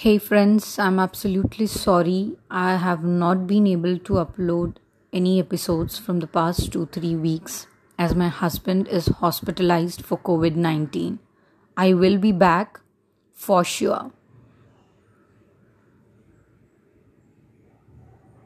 Hey friends, I'm absolutely sorry. I have not been able to upload any episodes from the past 2 3 weeks as my husband is hospitalized for COVID 19. I will be back for sure.